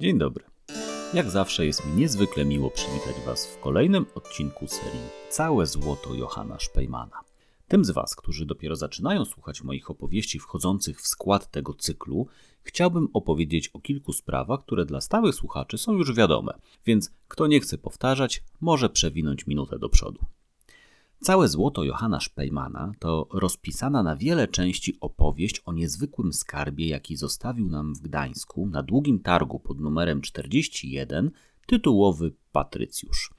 Dzień dobry. Jak zawsze jest mi niezwykle miło przywitać Was w kolejnym odcinku serii Całe Złoto Johanna Szpejmana. Tym z Was, którzy dopiero zaczynają słuchać moich opowieści wchodzących w skład tego cyklu, chciałbym opowiedzieć o kilku sprawach, które dla stałych słuchaczy są już wiadome, więc kto nie chce powtarzać, może przewinąć minutę do przodu. Całe złoto Johanna Szpejmana to rozpisana na wiele części opowieść o niezwykłym skarbie, jaki zostawił nam w Gdańsku na długim targu pod numerem 41 tytułowy Patrycjusz.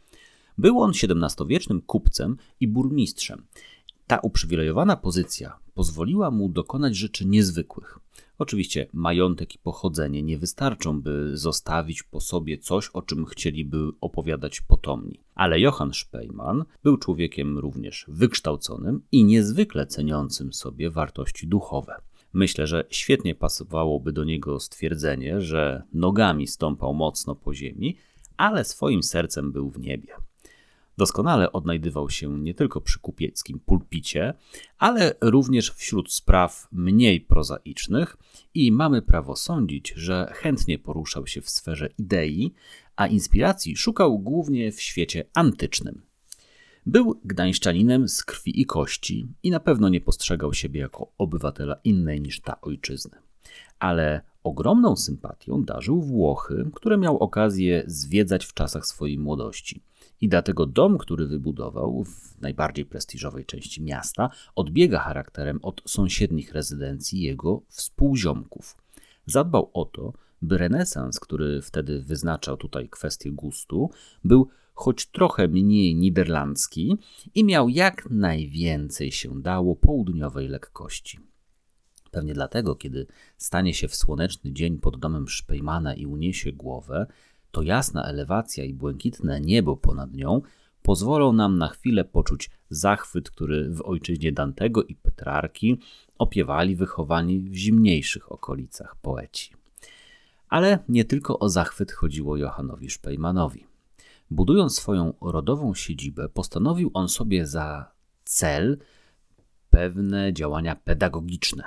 Był on XVII-wiecznym kupcem i burmistrzem. Ta uprzywilejowana pozycja pozwoliła mu dokonać rzeczy niezwykłych. Oczywiście majątek i pochodzenie nie wystarczą, by zostawić po sobie coś, o czym chcieliby opowiadać potomni. Ale Johann Speyman był człowiekiem również wykształconym i niezwykle ceniącym sobie wartości duchowe. Myślę, że świetnie pasowałoby do niego stwierdzenie, że nogami stąpał mocno po ziemi, ale swoim sercem był w niebie. Doskonale odnajdywał się nie tylko przy kupieckim pulpicie, ale również wśród spraw mniej prozaicznych i mamy prawo sądzić, że chętnie poruszał się w sferze idei, a inspiracji szukał głównie w świecie antycznym. Był gdańszczaninem z krwi i kości i na pewno nie postrzegał siebie jako obywatela innej niż ta ojczyzny. Ale ogromną sympatią darzył Włochy, które miał okazję zwiedzać w czasach swojej młodości. I dlatego dom, który wybudował w najbardziej prestiżowej części miasta, odbiega charakterem od sąsiednich rezydencji jego współziomków. Zadbał o to, by renesans, który wtedy wyznaczał tutaj kwestię gustu, był choć trochę mniej niderlandzki i miał jak najwięcej się dało południowej lekkości. Pewnie dlatego, kiedy stanie się w słoneczny dzień pod domem Szpejmana i uniesie głowę, to jasna elewacja i błękitne niebo ponad nią pozwolą nam na chwilę poczuć zachwyt, który w ojczyźnie Dantego i Petrarki opiewali wychowani w zimniejszych okolicach poeci. Ale nie tylko o zachwyt chodziło Johanowi Szpejmanowi. Budując swoją rodową siedzibę, postanowił on sobie za cel pewne działania pedagogiczne.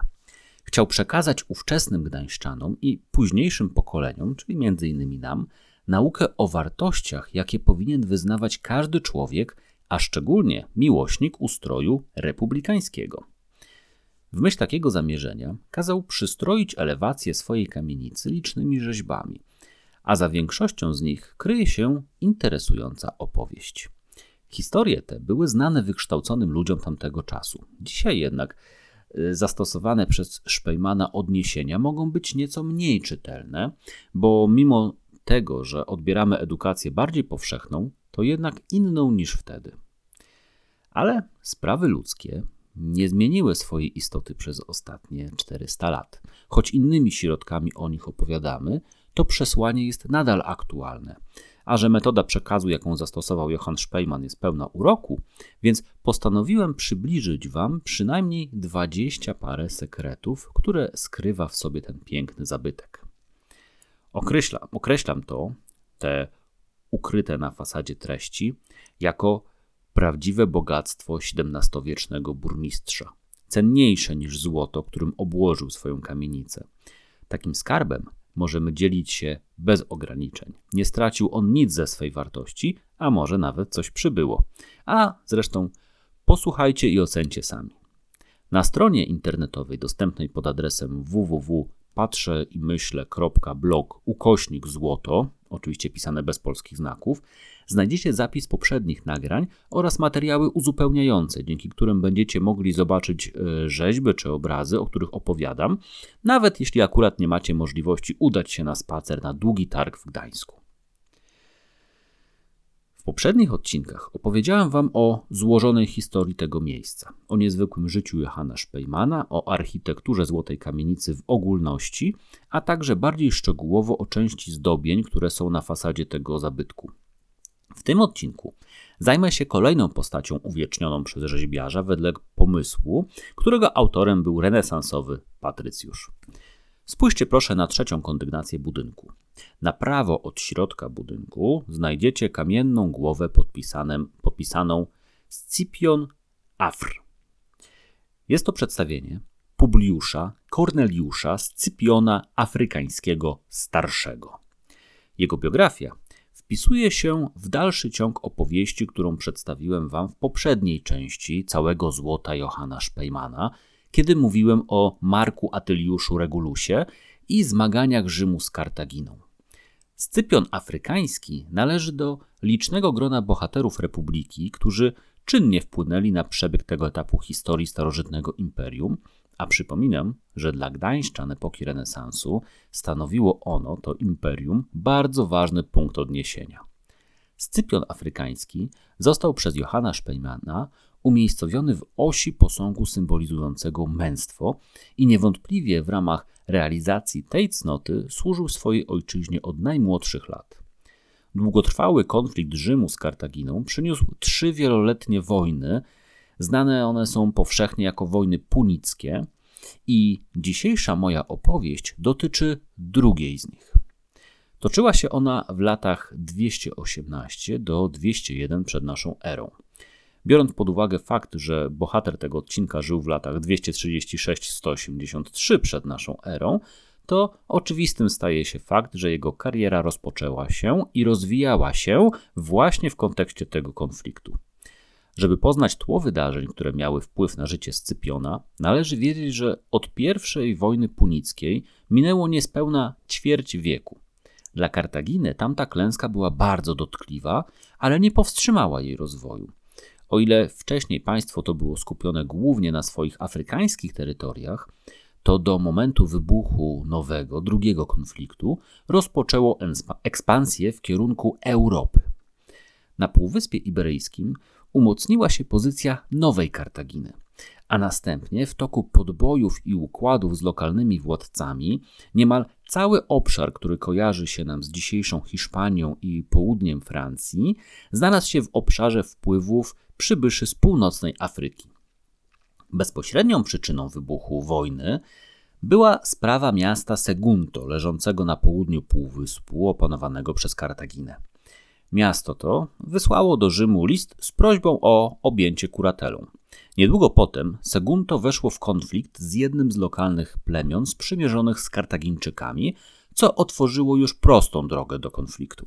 Chciał przekazać ówczesnym gdańszczanom i późniejszym pokoleniom, czyli między innymi nam, naukę o wartościach, jakie powinien wyznawać każdy człowiek, a szczególnie miłośnik ustroju republikańskiego. W myśl takiego zamierzenia kazał przystroić elewację swojej kamienicy licznymi rzeźbami, a za większością z nich kryje się interesująca opowieść. Historie te były znane wykształconym ludziom tamtego czasu. Dzisiaj jednak y, zastosowane przez Szpejmana odniesienia mogą być nieco mniej czytelne, bo mimo tego, że odbieramy edukację bardziej powszechną, to jednak inną niż wtedy. Ale sprawy ludzkie nie zmieniły swojej istoty przez ostatnie 400 lat. Choć innymi środkami o nich opowiadamy, to przesłanie jest nadal aktualne. A że metoda przekazu, jaką zastosował Johann Speyman, jest pełna uroku, więc postanowiłem przybliżyć Wam przynajmniej dwadzieścia parę sekretów, które skrywa w sobie ten piękny zabytek. Określam, określam to, te ukryte na fasadzie treści, jako prawdziwe bogactwo XVII-wiecznego burmistrza, cenniejsze niż złoto, którym obłożył swoją kamienicę. Takim skarbem możemy dzielić się bez ograniczeń. Nie stracił on nic ze swej wartości, a może nawet coś przybyło. A zresztą posłuchajcie i ocencie sami. Na stronie internetowej dostępnej pod adresem www patrzę i myślę, blog, ukośnik złoto, oczywiście pisane bez polskich znaków, znajdziecie zapis poprzednich nagrań oraz materiały uzupełniające, dzięki którym będziecie mogli zobaczyć e, rzeźby czy obrazy, o których opowiadam, nawet jeśli akurat nie macie możliwości udać się na spacer na długi targ w Gdańsku. W poprzednich odcinkach opowiedziałem Wam o złożonej historii tego miejsca, o niezwykłym życiu Johanna Szpejmana, o architekturze Złotej Kamienicy w ogólności, a także bardziej szczegółowo o części zdobień, które są na fasadzie tego zabytku. W tym odcinku zajmę się kolejną postacią uwiecznioną przez rzeźbiarza wedle pomysłu, którego autorem był renesansowy Patrycjusz. Spójrzcie proszę na trzecią kondygnację budynku. Na prawo od środka budynku znajdziecie kamienną głowę podpisaną Scipion Afr. Jest to przedstawienie Publiusza Korneliusza Scypiona Afrykańskiego Starszego. Jego biografia wpisuje się w dalszy ciąg opowieści, którą przedstawiłem Wam w poprzedniej części całego złota Johanna Szpejmana, kiedy mówiłem o Marku Atyliuszu Regulusie i zmaganiach Rzymu z Kartaginą. Scypion Afrykański należy do licznego grona bohaterów Republiki, którzy czynnie wpłynęli na przebieg tego etapu historii starożytnego imperium, a przypominam, że dla Gdańszczan epoki renesansu stanowiło ono, to imperium, bardzo ważny punkt odniesienia. Scypion afrykański został przez Johanna Szpejmana umiejscowiony w osi posągu symbolizującego męstwo i niewątpliwie w ramach realizacji tej cnoty służył swojej ojczyźnie od najmłodszych lat. Długotrwały konflikt Rzymu z Kartaginą przyniósł trzy wieloletnie wojny, znane one są powszechnie jako wojny punickie, i dzisiejsza moja opowieść dotyczy drugiej z nich. Toczyła się ona w latach 218 do 201 przed naszą erą. Biorąc pod uwagę fakt, że bohater tego odcinka żył w latach 236-183 przed naszą erą, to oczywistym staje się fakt, że jego kariera rozpoczęła się i rozwijała się właśnie w kontekście tego konfliktu. Żeby poznać tło wydarzeń, które miały wpływ na życie Scypiona, należy wiedzieć, że od pierwszej wojny punickiej minęło niespełna ćwierć wieku. Dla Kartaginy tamta klęska była bardzo dotkliwa, ale nie powstrzymała jej rozwoju. O ile wcześniej państwo to było skupione głównie na swoich afrykańskich terytoriach, to do momentu wybuchu nowego, drugiego konfliktu rozpoczęło ekspansję w kierunku Europy. Na Półwyspie Iberyjskim umocniła się pozycja nowej Kartaginy, a następnie w toku podbojów i układów z lokalnymi władcami niemal cały obszar, który kojarzy się nam z dzisiejszą Hiszpanią i południem Francji, znalazł się w obszarze wpływów przybyszy z północnej Afryki. Bezpośrednią przyczyną wybuchu wojny była sprawa miasta Segunto, leżącego na południu półwyspu opanowanego przez Kartaginę. Miasto to wysłało do Rzymu list z prośbą o objęcie kuratelą. Niedługo potem Segunto weszło w konflikt z jednym z lokalnych plemion sprzymierzonych z Kartagińczykami, co otworzyło już prostą drogę do konfliktu.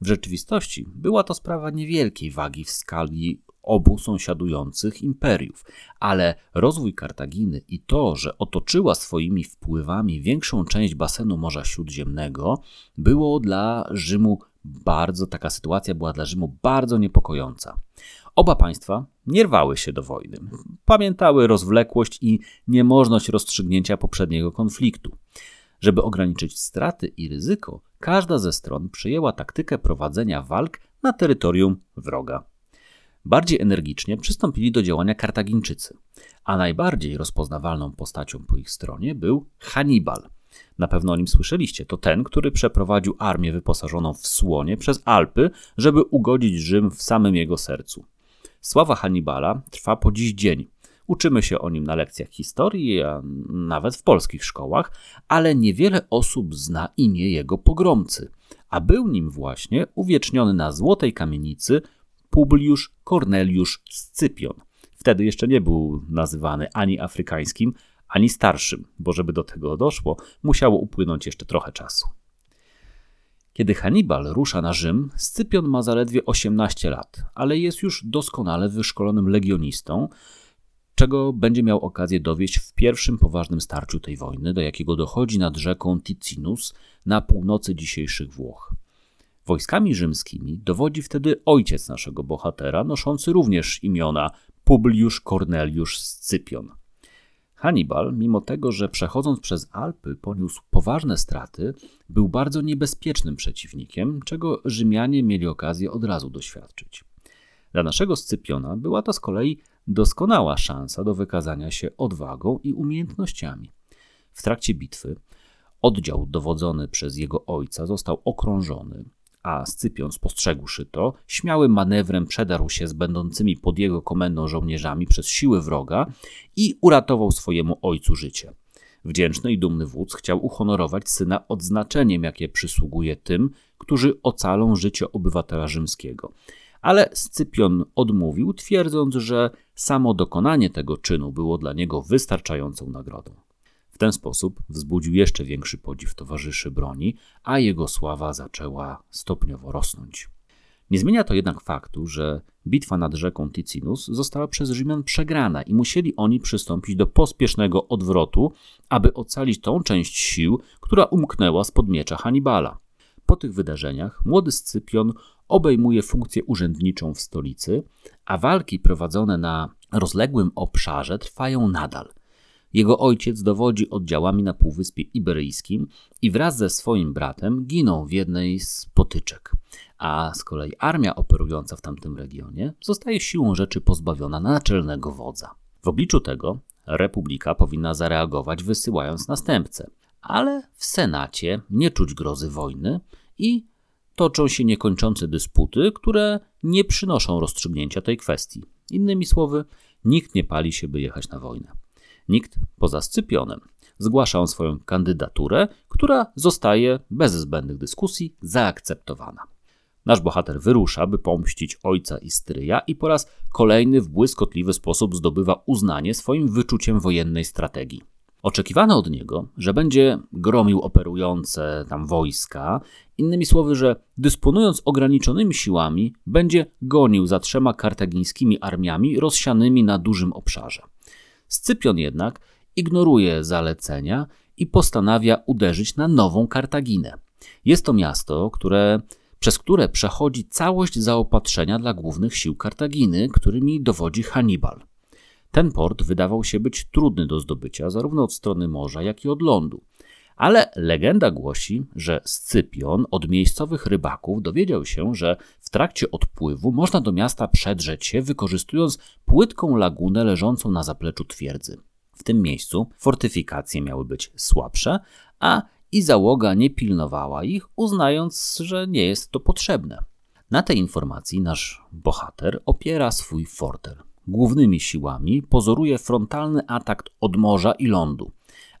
W rzeczywistości była to sprawa niewielkiej wagi w skali obu sąsiadujących imperiów, ale rozwój Kartaginy i to, że otoczyła swoimi wpływami większą część basenu Morza Śródziemnego, było dla Rzymu bardzo, taka sytuacja była dla Rzymu bardzo niepokojąca. Oba państwa nie rwały się do wojny. Pamiętały rozwlekłość i niemożność rozstrzygnięcia poprzedniego konfliktu. Żeby ograniczyć straty i ryzyko, każda ze stron przyjęła taktykę prowadzenia walk na terytorium wroga. Bardziej energicznie przystąpili do działania Kartagińczycy, a najbardziej rozpoznawalną postacią po ich stronie był Hannibal – na pewno o nim słyszeliście. To ten, który przeprowadził armię wyposażoną w słonie przez Alpy, żeby ugodzić Rzym w samym jego sercu. Sława Hannibala trwa po dziś dzień. Uczymy się o nim na lekcjach historii, a nawet w polskich szkołach, ale niewiele osób zna imię jego pogromcy, a był nim właśnie uwieczniony na złotej kamienicy Publiusz Corneliusz Scypion. Wtedy jeszcze nie był nazywany ani afrykańskim, ani starszym, bo żeby do tego doszło, musiało upłynąć jeszcze trochę czasu. Kiedy Hannibal rusza na Rzym, Scypion ma zaledwie 18 lat, ale jest już doskonale wyszkolonym legionistą, czego będzie miał okazję dowieść w pierwszym poważnym starciu tej wojny, do jakiego dochodzi nad rzeką Ticinus na północy dzisiejszych Włoch. Wojskami rzymskimi dowodzi wtedy ojciec naszego bohatera, noszący również imiona Publiusz Corneliusz Scypion. Hannibal, mimo tego, że przechodząc przez Alpy poniósł poważne straty, był bardzo niebezpiecznym przeciwnikiem, czego Rzymianie mieli okazję od razu doświadczyć. Dla naszego Scypiona była to z kolei doskonała szansa do wykazania się odwagą i umiejętnościami. W trakcie bitwy oddział dowodzony przez jego ojca został okrążony, a Scypion, spostrzegłszy to, śmiałym manewrem przedarł się z będącymi pod jego komendą żołnierzami przez siły wroga i uratował swojemu ojcu życie. Wdzięczny i dumny wódz chciał uhonorować syna odznaczeniem, jakie przysługuje tym, którzy ocalą życie obywatela rzymskiego. ale Scypion odmówił, twierdząc, że samo dokonanie tego czynu było dla niego wystarczającą nagrodą. Ten sposób wzbudził jeszcze większy podziw towarzyszy broni, a jego sława zaczęła stopniowo rosnąć. Nie zmienia to jednak faktu, że bitwa nad rzeką Ticinus została przez Rzymian przegrana i musieli oni przystąpić do pospiesznego odwrotu, aby ocalić tą część sił, która umknęła spod miecza Hannibala. Po tych wydarzeniach młody Scypion obejmuje funkcję urzędniczą w stolicy, a walki prowadzone na rozległym obszarze trwają nadal. Jego ojciec dowodzi oddziałami na Półwyspie Iberyjskim i wraz ze swoim bratem giną w jednej z potyczek, a z kolei armia operująca w tamtym regionie zostaje siłą rzeczy pozbawiona naczelnego wodza. W obliczu tego Republika powinna zareagować wysyłając następcę, ale w Senacie nie czuć grozy wojny i toczą się niekończące dysputy, które nie przynoszą rozstrzygnięcia tej kwestii. Innymi słowy, nikt nie pali się, by jechać na wojnę. Nikt poza Scypionem. Zgłasza on swoją kandydaturę, która zostaje bez zbędnych dyskusji zaakceptowana. Nasz bohater wyrusza, by pomścić ojca i stryja i po raz kolejny w błyskotliwy sposób zdobywa uznanie swoim wyczuciem wojennej strategii. Oczekiwano od niego, że będzie gromił operujące tam wojska, innymi słowy, że dysponując ograniczonymi siłami, będzie gonił za trzema kartagińskimi armiami rozsianymi na dużym obszarze. Scypion jednak ignoruje zalecenia i postanawia uderzyć na nową Kartaginę. Jest to miasto, które, przez które przechodzi całość zaopatrzenia dla głównych sił Kartaginy, którymi dowodzi Hannibal. Ten port wydawał się być trudny do zdobycia zarówno od strony morza, jak i od lądu. Ale legenda głosi, że Scypion od miejscowych rybaków dowiedział się, że w trakcie odpływu można do miasta przedrzeć się, wykorzystując płytką lagunę leżącą na zapleczu twierdzy. W tym miejscu fortyfikacje miały być słabsze, a i załoga nie pilnowała ich, uznając, że nie jest to potrzebne. Na tej informacji nasz bohater opiera swój fortel. Głównymi siłami pozoruje frontalny atak od morza i lądu,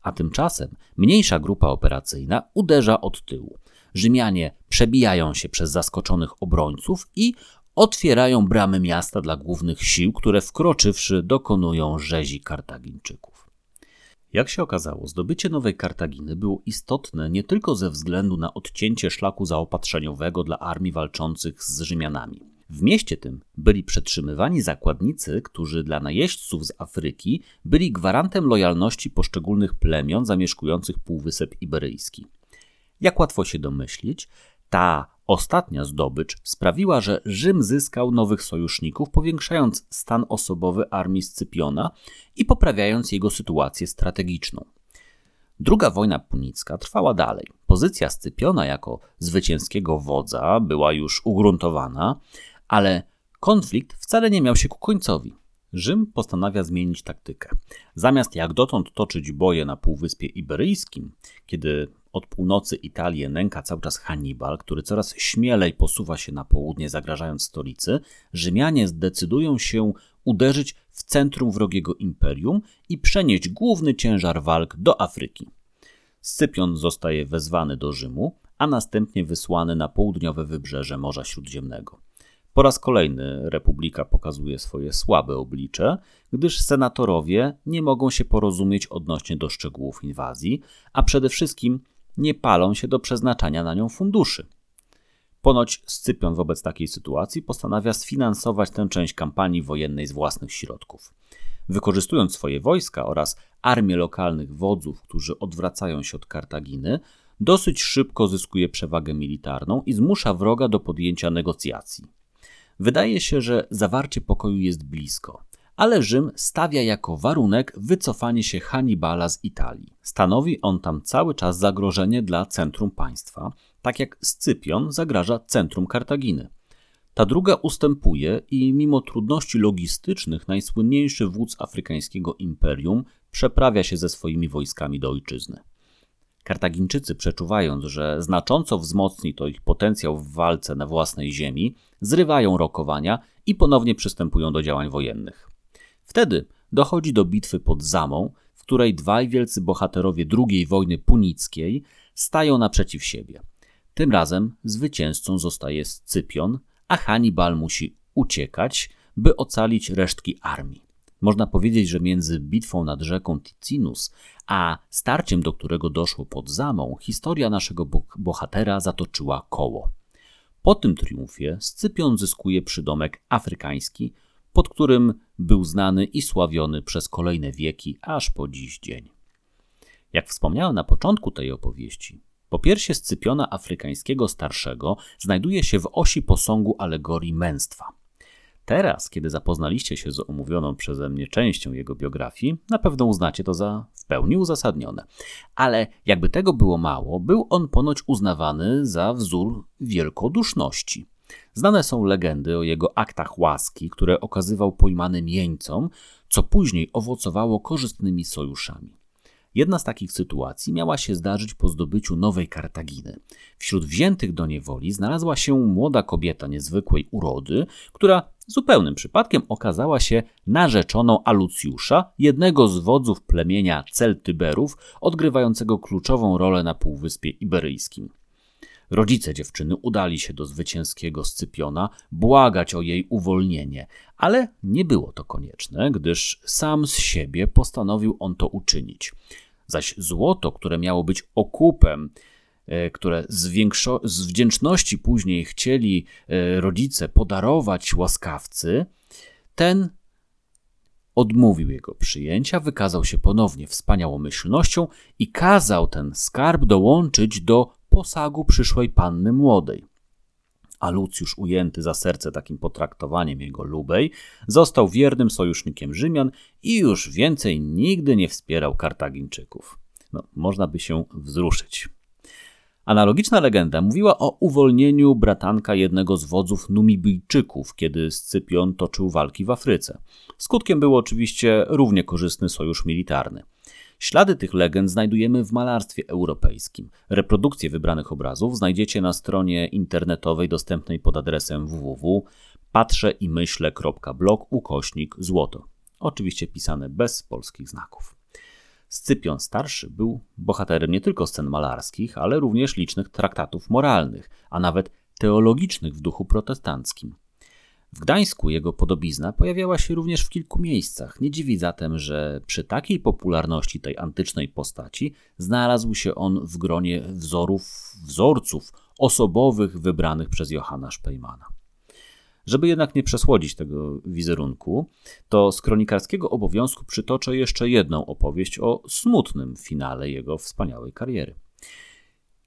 a tymczasem mniejsza grupa operacyjna uderza od tyłu. Rzymianie przebijają się przez zaskoczonych obrońców i otwierają bramy miasta dla głównych sił, które wkroczywszy dokonują rzezi Kartagińczyków. Jak się okazało, zdobycie Nowej Kartaginy było istotne nie tylko ze względu na odcięcie szlaku zaopatrzeniowego dla armii walczących z Rzymianami. W mieście tym byli przetrzymywani zakładnicy, którzy dla najeźdźców z Afryki byli gwarantem lojalności poszczególnych plemion zamieszkujących Półwysep Iberyjski. Jak łatwo się domyślić, ta ostatnia zdobycz sprawiła, że Rzym zyskał nowych sojuszników, powiększając stan osobowy armii Scypiona i poprawiając jego sytuację strategiczną. Druga wojna punicka trwała dalej. Pozycja Scypiona jako zwycięskiego wodza była już ugruntowana, ale konflikt wcale nie miał się ku końcowi. Rzym postanawia zmienić taktykę. Zamiast jak dotąd toczyć boje na Półwyspie Iberyjskim, kiedy od północy Italię nęka cały czas Hannibal, który coraz śmielej posuwa się na południe, zagrażając stolicy, Rzymianie zdecydują się uderzyć w centrum wrogiego imperium i przenieść główny ciężar walk do Afryki. Scypion zostaje wezwany do Rzymu, a następnie wysłany na południowe wybrzeże Morza Śródziemnego. Po raz kolejny Republika pokazuje swoje słabe oblicze, gdyż senatorowie nie mogą się porozumieć odnośnie do szczegółów inwazji, a przede wszystkim nie palą się do przeznaczania na nią funduszy. Ponoć Scypion wobec takiej sytuacji postanawia sfinansować tę część kampanii wojennej z własnych środków. Wykorzystując swoje wojska oraz armię lokalnych wodzów, którzy odwracają się od Kartaginy, dosyć szybko zyskuje przewagę militarną i zmusza wroga do podjęcia negocjacji. Wydaje się, że zawarcie pokoju jest blisko, ale Rzym stawia jako warunek wycofanie się Hannibala z Italii. Stanowi on tam cały czas zagrożenie dla centrum państwa, tak jak Scypion zagraża centrum Kartaginy. Ta druga ustępuje i mimo trudności logistycznych najsłynniejszy wódz afrykańskiego imperium przeprawia się ze swoimi wojskami do ojczyzny. Kartagińczycy, przeczuwając, że znacząco wzmocni to ich potencjał w walce na własnej ziemi, zrywają rokowania i ponownie przystępują do działań wojennych. Wtedy dochodzi do bitwy pod Zamą, w której dwaj wielcy bohaterowie II wojny punickiej stają naprzeciw siebie. Tym razem zwycięzcą zostaje Scypion, a Hannibal musi uciekać, by ocalić resztki armii. Można powiedzieć, że między bitwą nad rzeką Ticinus a starciem, do którego doszło pod Zamą, historia naszego bohatera zatoczyła koło. Po tym triumfie Scypion zyskuje przydomek afrykański, pod którym był znany i sławiony przez kolejne wieki, aż po dziś dzień. Jak wspomniałem na początku tej opowieści, popiersie Scypiona afrykańskiego starszego znajduje się w osi posągu alegorii męstwa – Teraz, kiedy zapoznaliście się z omówioną przeze mnie częścią jego biografii, na pewno uznacie to za w pełni uzasadnione. Ale jakby tego było mało, był on ponoć uznawany za wzór wielkoduszności. Znane są legendy o jego aktach łaski, które okazywał pojmanym jeńcom, co później owocowało korzystnymi sojuszami. Jedna z takich sytuacji miała się zdarzyć po zdobyciu Nowej Kartaginy. Wśród wziętych do niewoli znalazła się młoda kobieta niezwykłej urody, która zupełnym przypadkiem okazała się narzeczoną Alucjusza, jednego z wodzów plemienia Celtyberów, odgrywającego kluczową rolę na Półwyspie Iberyjskim. Rodzice dziewczyny udali się do zwycięskiego Scypiona błagać o jej uwolnienie, ale nie było to konieczne, gdyż sam z siebie postanowił on to uczynić. Zaś złoto, które miało być okupem, które z, większo- z wdzięczności później chcieli e, rodzice podarować łaskawcy, ten odmówił jego przyjęcia, wykazał się ponownie wspaniałomyślnością i kazał ten skarb dołączyć do posagu przyszłej panny młodej. A Lucjusz, ujęty za serce takim potraktowaniem jego lubej, został wiernym sojusznikiem Rzymian i już więcej nigdy nie wspierał Kartagińczyków. No, można by się wzruszyć. Analogiczna legenda mówiła o uwolnieniu bratanka jednego z wodzów Numibijczyków, kiedy Scypion toczył walki w Afryce. Skutkiem był oczywiście równie korzystny sojusz militarny. Ślady tych legend znajdujemy w malarstwie europejskim. Reprodukcje wybranych obrazów znajdziecie na stronie internetowej dostępnej pod adresem www.patrzeimyśle.blog ukośnik złoto. Oczywiście pisane bez polskich znaków. Scypion Starszy był bohaterem nie tylko scen malarskich, ale również licznych traktatów moralnych, a nawet teologicznych w duchu protestanckim. W Gdańsku jego podobizna pojawiała się również w kilku miejscach. Nie dziwi zatem, że przy takiej popularności tej antycznej postaci znalazł się on w gronie wzorów, wzorców osobowych wybranych przez Johanna Szpejmana. Żeby jednak nie przesłodzić tego wizerunku, to z kronikarskiego obowiązku przytoczę jeszcze jedną opowieść o smutnym finale jego wspaniałej kariery.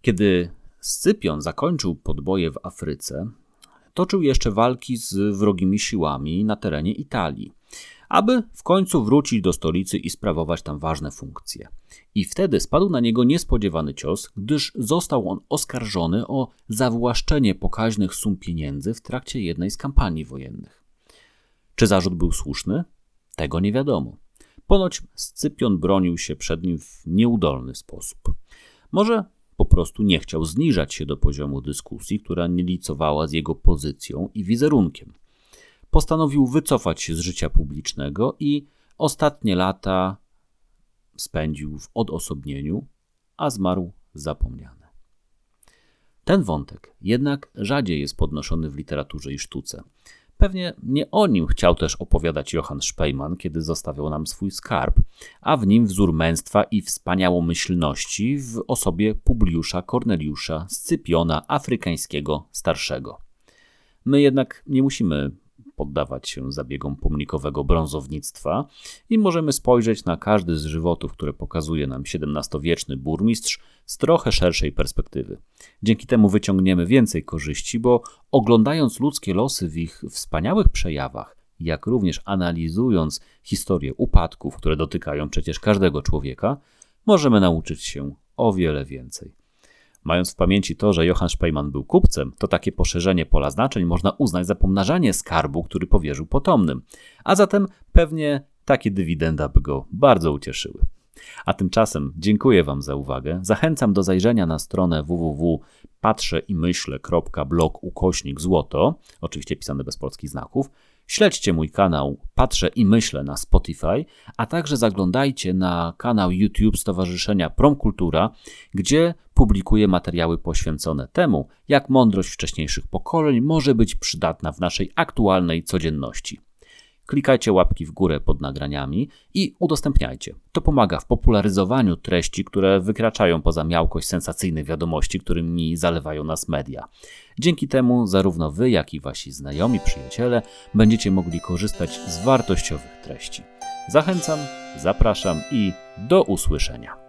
Kiedy Scypion zakończył podboje w Afryce, toczył jeszcze walki z wrogimi siłami na terenie Italii, aby w końcu wrócić do stolicy i sprawować tam ważne funkcje. I wtedy spadł na niego niespodziewany cios, gdyż został on oskarżony o zawłaszczenie pokaźnych sum pieniędzy w trakcie jednej z kampanii wojennych. Czy zarzut był słuszny? Tego nie wiadomo. Ponoć Scypion bronił się przed nim w nieudolny sposób. Może po prostu nie chciał zniżać się do poziomu dyskusji, która nie licowała z jego pozycją i wizerunkiem. Postanowił wycofać się z życia publicznego i ostatnie lata spędził w odosobnieniu, a zmarł zapomniany. Ten wątek jednak rzadziej jest podnoszony w literaturze i sztuce. Pewnie nie o nim chciał też opowiadać Johann Speyman, kiedy zostawiał nam swój skarb, a w nim wzór męstwa i wspaniałomyślności w osobie Publiusza Corneliusza Scypiona Afrykańskiego Starszego. My jednak nie musimy poddawać się zabiegom pomnikowego brązownictwa i możemy spojrzeć na każdy z żywotów, które pokazuje nam XVII-wieczny burmistrz z trochę szerszej perspektywy. Dzięki temu wyciągniemy więcej korzyści, bo oglądając ludzkie losy w ich wspaniałych przejawach, jak również analizując historię upadków, które dotykają przecież każdego człowieka, możemy nauczyć się o wiele więcej. Mając w pamięci to, że Johann Speyman był kupcem, to takie poszerzenie pola znaczeń można uznać za pomnażanie skarbu, który powierzył potomnym. A zatem pewnie takie dywidenda by go bardzo ucieszyły. A tymczasem dziękuję Wam za uwagę. Zachęcam do zajrzenia na stronę www.patrzeimyśle.blog ukośnik złoto, oczywiście pisane bez polskich znaków, Śledźcie mój kanał Patrzę i Myślę na Spotify, a także zaglądajcie na kanał YouTube Stowarzyszenia Promkultura, gdzie publikuję materiały poświęcone temu, jak mądrość wcześniejszych pokoleń może być przydatna w naszej aktualnej codzienności. Klikajcie łapki w górę pod nagraniami i udostępniajcie. To pomaga w popularyzowaniu treści, które wykraczają poza miałkość sensacyjnych wiadomości, którymi zalewają nas media. Dzięki temu zarówno wy, jak i wasi znajomi, przyjaciele będziecie mogli korzystać z wartościowych treści. Zachęcam, zapraszam i do usłyszenia.